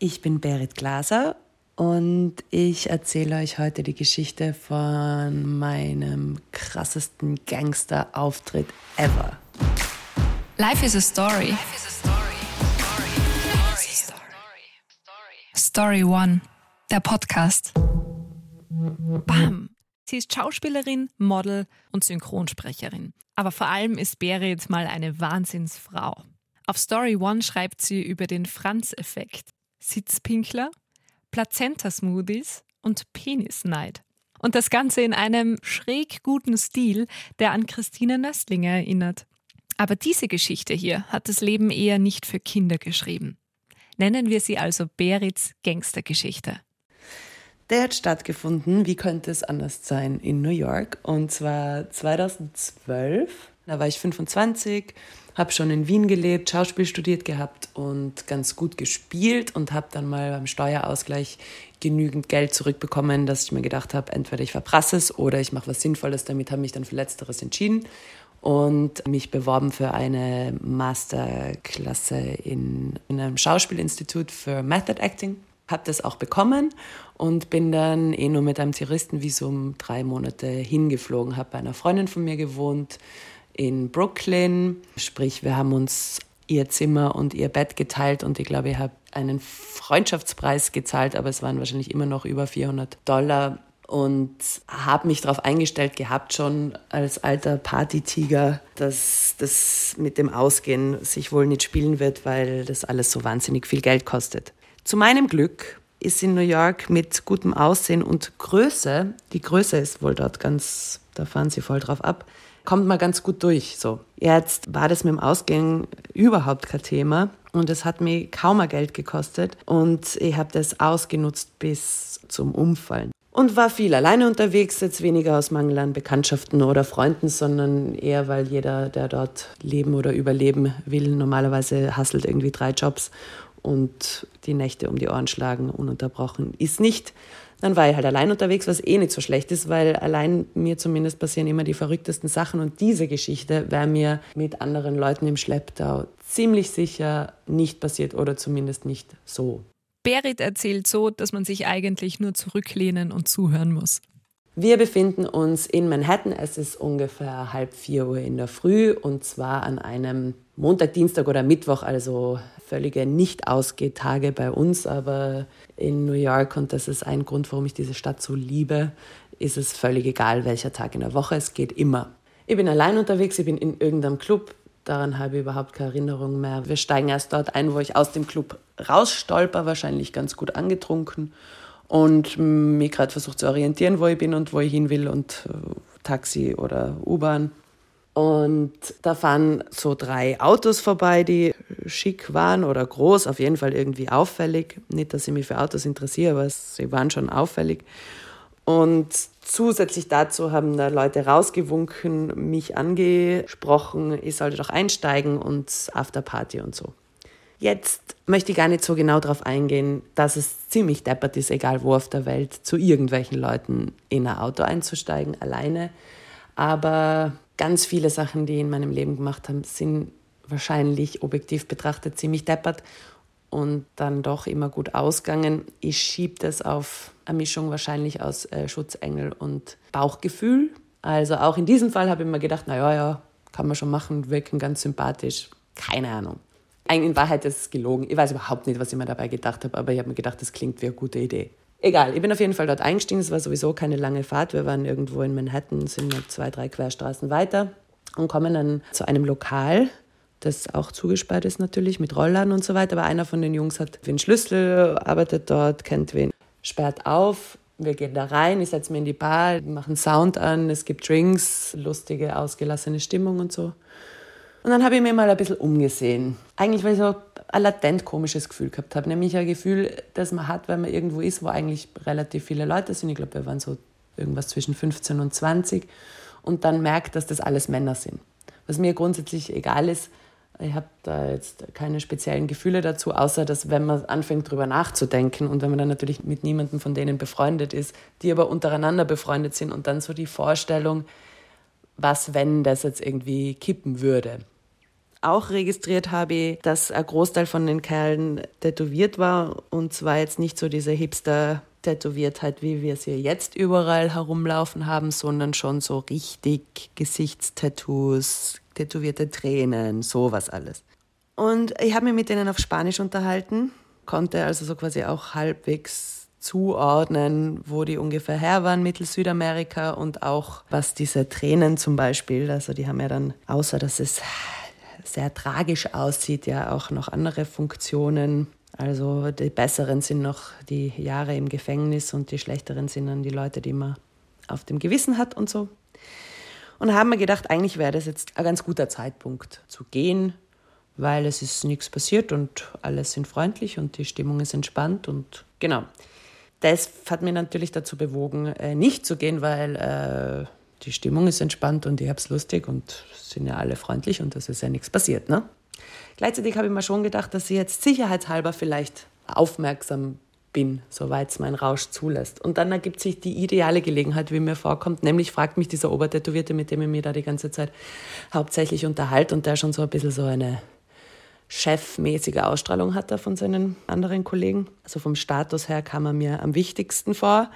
Ich bin Berit Glaser und ich erzähle euch heute die Geschichte von meinem krassesten Gangster-Auftritt ever. Life is a story. Story One, der Podcast. Bam! Sie ist Schauspielerin, Model und Synchronsprecherin. Aber vor allem ist Berit mal eine Wahnsinnsfrau. Auf Story One schreibt sie über den Franz-Effekt, Sitzpinkler, Plazenta-Smoothies und Penisneid. Und das Ganze in einem schräg guten Stil, der an Christine Nöstlinger erinnert. Aber diese Geschichte hier hat das Leben eher nicht für Kinder geschrieben. Nennen wir sie also Berits Gangstergeschichte. Der hat stattgefunden, wie könnte es anders sein, in New York. Und zwar 2012. Da war ich 25, habe schon in Wien gelebt, Schauspiel studiert gehabt und ganz gut gespielt und habe dann mal beim Steuerausgleich genügend Geld zurückbekommen, dass ich mir gedacht habe, entweder ich verprasse es oder ich mache was Sinnvolles. Damit, habe mich dann für Letzteres entschieden und mich beworben für eine Masterklasse in, in einem Schauspielinstitut für Method Acting. Habe das auch bekommen und bin dann eh nur mit einem Touristenvisum drei Monate hingeflogen, habe bei einer Freundin von mir gewohnt in Brooklyn. Sprich, wir haben uns ihr Zimmer und ihr Bett geteilt und ich glaube, ich habe einen Freundschaftspreis gezahlt, aber es waren wahrscheinlich immer noch über 400 Dollar und habe mich darauf eingestellt gehabt schon als alter Partytiger, dass das mit dem Ausgehen sich wohl nicht spielen wird, weil das alles so wahnsinnig viel Geld kostet. Zu meinem Glück ist in New York mit gutem Aussehen und Größe, die Größe ist wohl dort ganz, da fahren sie voll drauf ab, kommt man ganz gut durch. So. Jetzt war das mit dem Ausgehen überhaupt kein Thema und es hat mir kaum mehr Geld gekostet und ich habe das ausgenutzt bis zum Umfallen. Und war viel alleine unterwegs, jetzt weniger aus Mangel an Bekanntschaften oder Freunden, sondern eher, weil jeder, der dort leben oder überleben will, normalerweise hasselt irgendwie drei Jobs und die Nächte um die Ohren schlagen, ununterbrochen ist nicht. Dann war ich halt allein unterwegs, was eh nicht so schlecht ist, weil allein mir zumindest passieren immer die verrücktesten Sachen und diese Geschichte wäre mir mit anderen Leuten im Schlepptau ziemlich sicher nicht passiert oder zumindest nicht so. Berit erzählt so, dass man sich eigentlich nur zurücklehnen und zuhören muss. Wir befinden uns in Manhattan. Es ist ungefähr halb vier Uhr in der Früh und zwar an einem Montag, Dienstag oder Mittwoch, also völlige Nicht-Ausgehtage bei uns, aber in New York, und das ist ein Grund, warum ich diese Stadt so liebe, ist es völlig egal, welcher Tag in der Woche, es geht immer. Ich bin allein unterwegs, ich bin in irgendeinem Club, daran habe ich überhaupt keine Erinnerung mehr. Wir steigen erst dort ein, wo ich aus dem Club rausstolper, wahrscheinlich ganz gut angetrunken und mich gerade versucht zu orientieren, wo ich bin und wo ich hin will und äh, Taxi oder U-Bahn. Und da fahren so drei Autos vorbei, die schick waren oder groß, auf jeden Fall irgendwie auffällig. Nicht, dass ich mich für Autos interessiere, aber sie waren schon auffällig. Und zusätzlich dazu haben da Leute rausgewunken, mich angesprochen, ich sollte doch einsteigen und Afterparty und so. Jetzt möchte ich gar nicht so genau darauf eingehen, dass es ziemlich deppert ist, egal wo auf der Welt, zu irgendwelchen Leuten in ein Auto einzusteigen, alleine. Aber ganz viele Sachen, die ich in meinem Leben gemacht habe, sind wahrscheinlich objektiv betrachtet ziemlich deppert und dann doch immer gut ausgegangen. Ich schiebe das auf eine Mischung wahrscheinlich aus äh, Schutzengel und Bauchgefühl. Also auch in diesem Fall habe ich mir gedacht, naja, ja, kann man schon machen, wirken ganz sympathisch. Keine Ahnung. In Wahrheit ist es gelogen. Ich weiß überhaupt nicht, was ich mir dabei gedacht habe, aber ich habe mir gedacht, das klingt wie eine gute Idee. Egal, ich bin auf jeden Fall dort eingestiegen. Es war sowieso keine lange Fahrt. Wir waren irgendwo in Manhattan, sind nur zwei, drei Querstraßen weiter und kommen dann zu einem Lokal, das auch zugesperrt ist natürlich mit Rollern und so weiter. Aber einer von den Jungs hat den Schlüssel, arbeitet dort, kennt wen, sperrt auf. Wir gehen da rein, ich setze mir in die Bar, machen Sound an, es gibt Drinks, lustige, ausgelassene Stimmung und so. Und dann habe ich mir mal ein bisschen umgesehen. Eigentlich, weil ich so ein latent komisches Gefühl gehabt habe. Nämlich ein Gefühl, das man hat, wenn man irgendwo ist, wo eigentlich relativ viele Leute sind. Ich glaube, wir waren so irgendwas zwischen 15 und 20. Und dann merkt, dass das alles Männer sind. Was mir grundsätzlich egal ist, ich habe da jetzt keine speziellen Gefühle dazu, außer dass wenn man anfängt darüber nachzudenken und wenn man dann natürlich mit niemandem von denen befreundet ist, die aber untereinander befreundet sind und dann so die Vorstellung, was wenn das jetzt irgendwie kippen würde. Auch registriert habe ich, dass ein Großteil von den Kerlen tätowiert war und zwar jetzt nicht so diese Hipster Tätowiertheit, wie wir sie jetzt überall herumlaufen haben, sondern schon so richtig Gesichtstattoos, tätowierte Tränen, sowas alles. Und ich habe mich mit denen auf Spanisch unterhalten, konnte also so quasi auch halbwegs zuordnen, wo die ungefähr her waren, Mittel-Südamerika und auch was diese Tränen zum Beispiel, also die haben ja dann, außer dass es sehr tragisch aussieht, ja auch noch andere Funktionen. Also die besseren sind noch die Jahre im Gefängnis und die schlechteren sind dann die Leute, die man auf dem Gewissen hat und so. Und haben wir gedacht, eigentlich wäre das jetzt ein ganz guter Zeitpunkt zu gehen, weil es ist nichts passiert und alle sind freundlich und die Stimmung ist entspannt und genau das hat mich natürlich dazu bewogen, äh, nicht zu gehen, weil äh, die Stimmung ist entspannt und ich habe es lustig und sind ja alle freundlich und es ist ja nichts passiert. Ne? Gleichzeitig habe ich mir schon gedacht, dass ich jetzt sicherheitshalber vielleicht aufmerksam bin, soweit es mein Rausch zulässt. Und dann ergibt sich die ideale Gelegenheit, wie mir vorkommt, nämlich fragt mich dieser Obertätowierte, mit dem ich mich da die ganze Zeit hauptsächlich unterhalte und der schon so ein bisschen so eine chefmäßige Ausstrahlung hat er von seinen anderen Kollegen. Also vom Status her kam er mir am wichtigsten vor.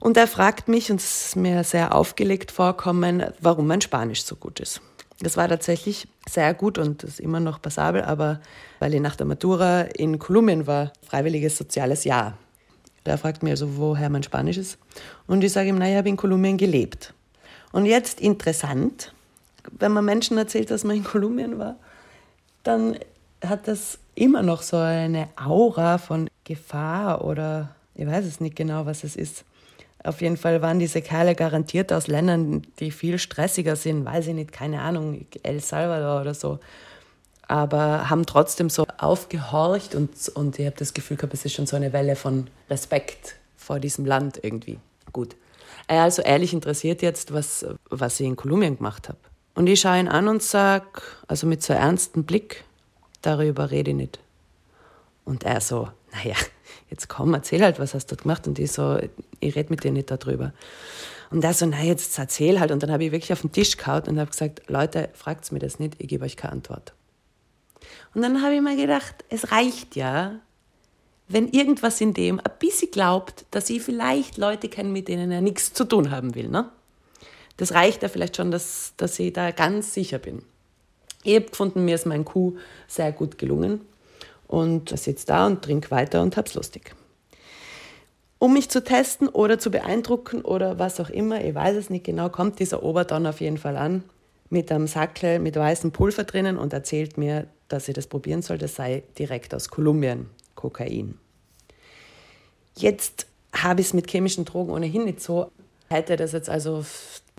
Und er fragt mich, und es ist mir sehr aufgelegt vorkommen, warum mein Spanisch so gut ist. Das war tatsächlich sehr gut und ist immer noch passabel, aber weil ich nach der Matura in Kolumbien war, freiwilliges soziales Jahr. Der fragt mir also, woher mein Spanisch ist. Und ich sage ihm, naja, ich habe in Kolumbien gelebt. Und jetzt interessant, wenn man Menschen erzählt, dass man in Kolumbien war, dann hat das immer noch so eine Aura von Gefahr oder ich weiß es nicht genau, was es ist. Auf jeden Fall waren diese Kerle garantiert aus Ländern, die viel stressiger sind, weiß ich nicht, keine Ahnung, El Salvador oder so. Aber haben trotzdem so aufgehorcht und, und ich habe das Gefühl gehabt, es ist schon so eine Welle von Respekt vor diesem Land irgendwie. Gut. Er also ehrlich interessiert jetzt, was, was ich in Kolumbien gemacht habe. Und ich schaue ihn an und sage, also mit so ernsten Blick, darüber rede ich nicht. Und er so, naja, jetzt komm, erzähl halt, was hast du gemacht? Und ich so, ich rede mit dir nicht darüber. Und er so, na jetzt erzähl halt. Und dann habe ich wirklich auf den Tisch gehauen und habe gesagt, Leute, fragt mir das nicht, ich gebe euch keine Antwort. Und dann habe ich mir gedacht, es reicht ja, wenn irgendwas in dem ein bisschen glaubt, dass ich vielleicht Leute kenne, mit denen er nichts zu tun haben will. Ne? Das reicht ja vielleicht schon, dass, dass ich da ganz sicher bin. Ich habe gefunden, mir ist mein Kuh sehr gut gelungen und sitze da und trinke weiter und hab's lustig. Um mich zu testen oder zu beeindrucken oder was auch immer, ich weiß es nicht genau, kommt dieser Ober dann auf jeden Fall an mit einem Sackel mit weißem Pulver drinnen und erzählt mir, dass ich das probieren soll. Das sei direkt aus Kolumbien, Kokain. Jetzt habe ich es mit chemischen Drogen ohnehin nicht so. Hätte das jetzt also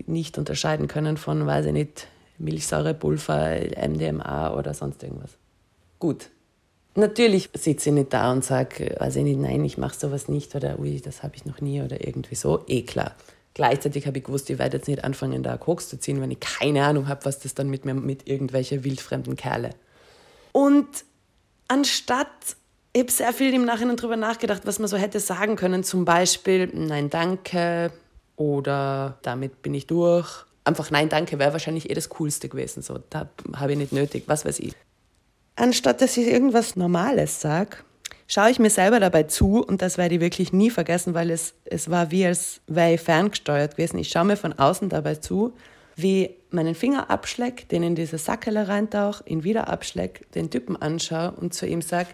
nicht unterscheiden können von, weiß ich nicht, Milchsäurepulver, MDMA oder sonst irgendwas. Gut. Natürlich sitze ich nicht da und sage, also nicht, nein, ich mache sowas nicht oder ui, das habe ich noch nie oder irgendwie so. Eh klar. Gleichzeitig habe ich gewusst, ich werde jetzt nicht anfangen, da Koks zu ziehen, wenn ich keine Ahnung habe, was das dann mit mir mit irgendwelchen wildfremden Kerle. Und anstatt, ich habe sehr viel im Nachhinein darüber nachgedacht, was man so hätte sagen können, zum Beispiel, nein, danke oder damit bin ich durch einfach Nein, danke wäre wahrscheinlich eh das Coolste gewesen. So, da habe ich nicht nötig, was weiß ich. Anstatt dass ich irgendwas Normales sage, schaue ich mir selber dabei zu und das werde ich wirklich nie vergessen, weil es, es war wie als wäre ich ferngesteuert gewesen. Ich schaue mir von außen dabei zu, wie meinen Finger abschlägt, den in diese Sackele reintauche, ihn wieder abschlägt, den Typen anschaue und zu ihm sage,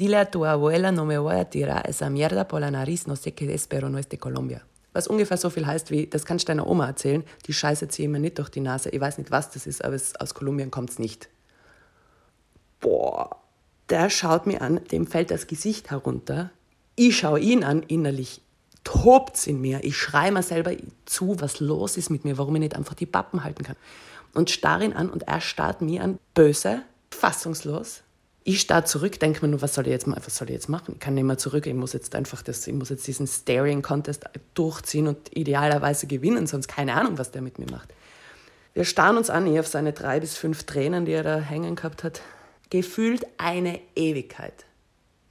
Dile a tu abuela no me voy a tirar esa mierda por la nariz, no sé qué es, pero no es de Colombia was ungefähr so viel heißt wie, das kannst du deiner Oma erzählen, die Scheiße ziehe mir nicht durch die Nase. Ich weiß nicht, was das ist, aber es, aus Kolumbien kommt es nicht. Boah, der schaut mir an, dem fällt das Gesicht herunter. Ich schaue ihn an, innerlich tobt es in mir. Ich schreie mir selber zu, was los ist mit mir, warum ich nicht einfach die Pappen halten kann. Und starre ihn an und er starrt mir an, böse, fassungslos ich starre zurück, denke mir nur, was soll ich jetzt machen? Was soll ich jetzt machen? Ich kann nicht mehr zurück. Ich muss jetzt einfach das, ich muss jetzt diesen Staring Contest durchziehen und idealerweise gewinnen, sonst keine Ahnung, was der mit mir macht. Wir starren uns an, ich auf seine drei bis fünf Tränen, die er da hängen gehabt hat. Gefühlt eine Ewigkeit.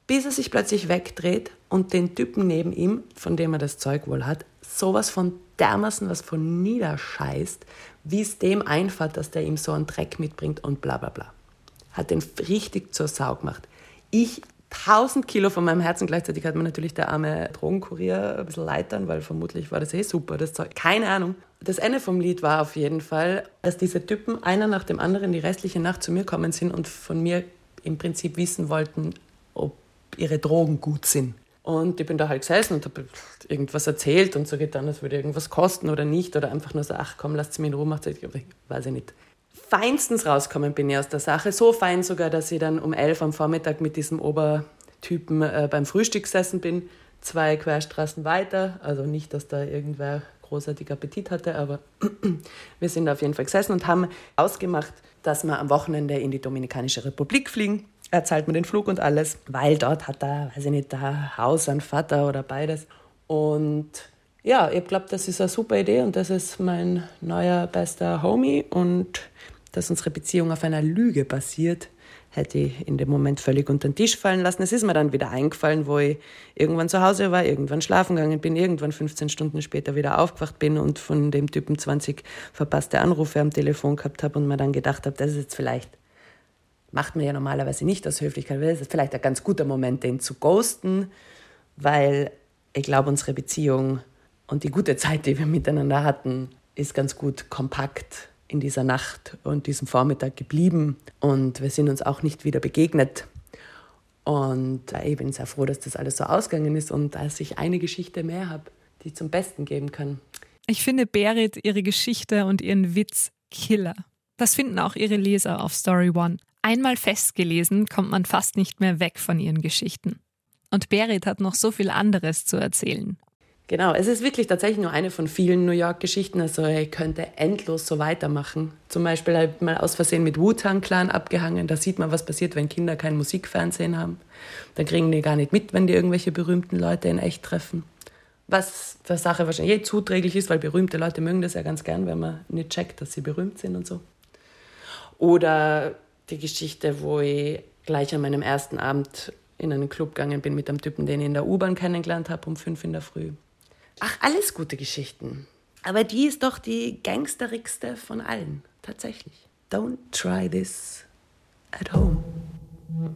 Bis er sich plötzlich wegdreht und den Typen neben ihm, von dem er das Zeug wohl hat, sowas von dermaßen was von niederscheißt, wie es dem einfällt, dass der ihm so einen Dreck mitbringt und bla bla bla. hat den richtig zur Sau gemacht. Ich 1000 Kilo von meinem Herzen. Gleichzeitig hat mir natürlich der arme Drogenkurier ein bisschen leitern, weil vermutlich war das eh super, das Zeug. Keine Ahnung. Das Ende vom Lied war auf jeden Fall, dass diese Typen einer nach dem anderen die restliche Nacht zu mir kommen sind und von mir im Prinzip wissen wollten, ob ihre Drogen gut sind. Und ich bin da halt gesessen und habe irgendwas erzählt und so getan, es würde irgendwas kosten oder nicht. Oder einfach nur so, ach komm, lasst mich in Ruhe, macht weiß ich nicht. Feinstens rauskommen bin ich aus der Sache. So fein sogar, dass ich dann um elf am Vormittag mit diesem Obertypen äh, beim Frühstück gesessen bin. Zwei Querstraßen weiter. Also nicht, dass da irgendwer großartig Appetit hatte, aber wir sind auf jeden Fall gesessen und haben ausgemacht, dass wir am Wochenende in die Dominikanische Republik fliegen er zahlt mir den Flug und alles, weil dort hat er, weiß ich nicht, ein Haus, ein Vater oder beides. Und ja, ich glaube, das ist eine super Idee und das ist mein neuer bester Homie. Und dass unsere Beziehung auf einer Lüge basiert, hätte ich in dem Moment völlig unter den Tisch fallen lassen. Es ist mir dann wieder eingefallen, wo ich irgendwann zu Hause war, irgendwann schlafen gegangen bin, irgendwann 15 Stunden später wieder aufgewacht bin und von dem Typen 20 verpasste Anrufe am Telefon gehabt habe und mir dann gedacht habe, das ist jetzt vielleicht macht man ja normalerweise nicht aus Höflichkeit. Das ist vielleicht ein ganz guter Moment, den zu ghosten, weil ich glaube, unsere Beziehung und die gute Zeit, die wir miteinander hatten, ist ganz gut kompakt in dieser Nacht und diesem Vormittag geblieben. Und wir sind uns auch nicht wieder begegnet. Und ich bin sehr froh, dass das alles so ausgegangen ist und dass ich eine Geschichte mehr habe, die zum Besten geben kann. Ich finde Berit ihre Geschichte und ihren Witz Killer. Das finden auch ihre Leser auf Story One. Einmal festgelesen, kommt man fast nicht mehr weg von ihren Geschichten. Und Berit hat noch so viel anderes zu erzählen. Genau, es ist wirklich tatsächlich nur eine von vielen New York-Geschichten. Also ich könnte endlos so weitermachen. Zum Beispiel habe ich mal aus Versehen mit Wu-Tang Clan abgehangen. Da sieht man, was passiert, wenn Kinder kein Musikfernsehen haben. Dann kriegen die gar nicht mit, wenn die irgendwelche berühmten Leute in echt treffen. Was der Sache wahrscheinlich eh zuträglich ist, weil berühmte Leute mögen das ja ganz gern, wenn man nicht checkt, dass sie berühmt sind und so. Oder die Geschichte, wo ich gleich an meinem ersten Abend in einen Club gegangen bin mit einem Typen, den ich in der U-Bahn kennengelernt habe, um fünf in der Früh. Ach, alles gute Geschichten. Aber die ist doch die gangsterigste von allen, tatsächlich. Don't try this at home.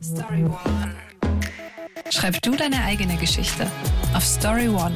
Story One. Schreib du deine eigene Geschichte auf Story One.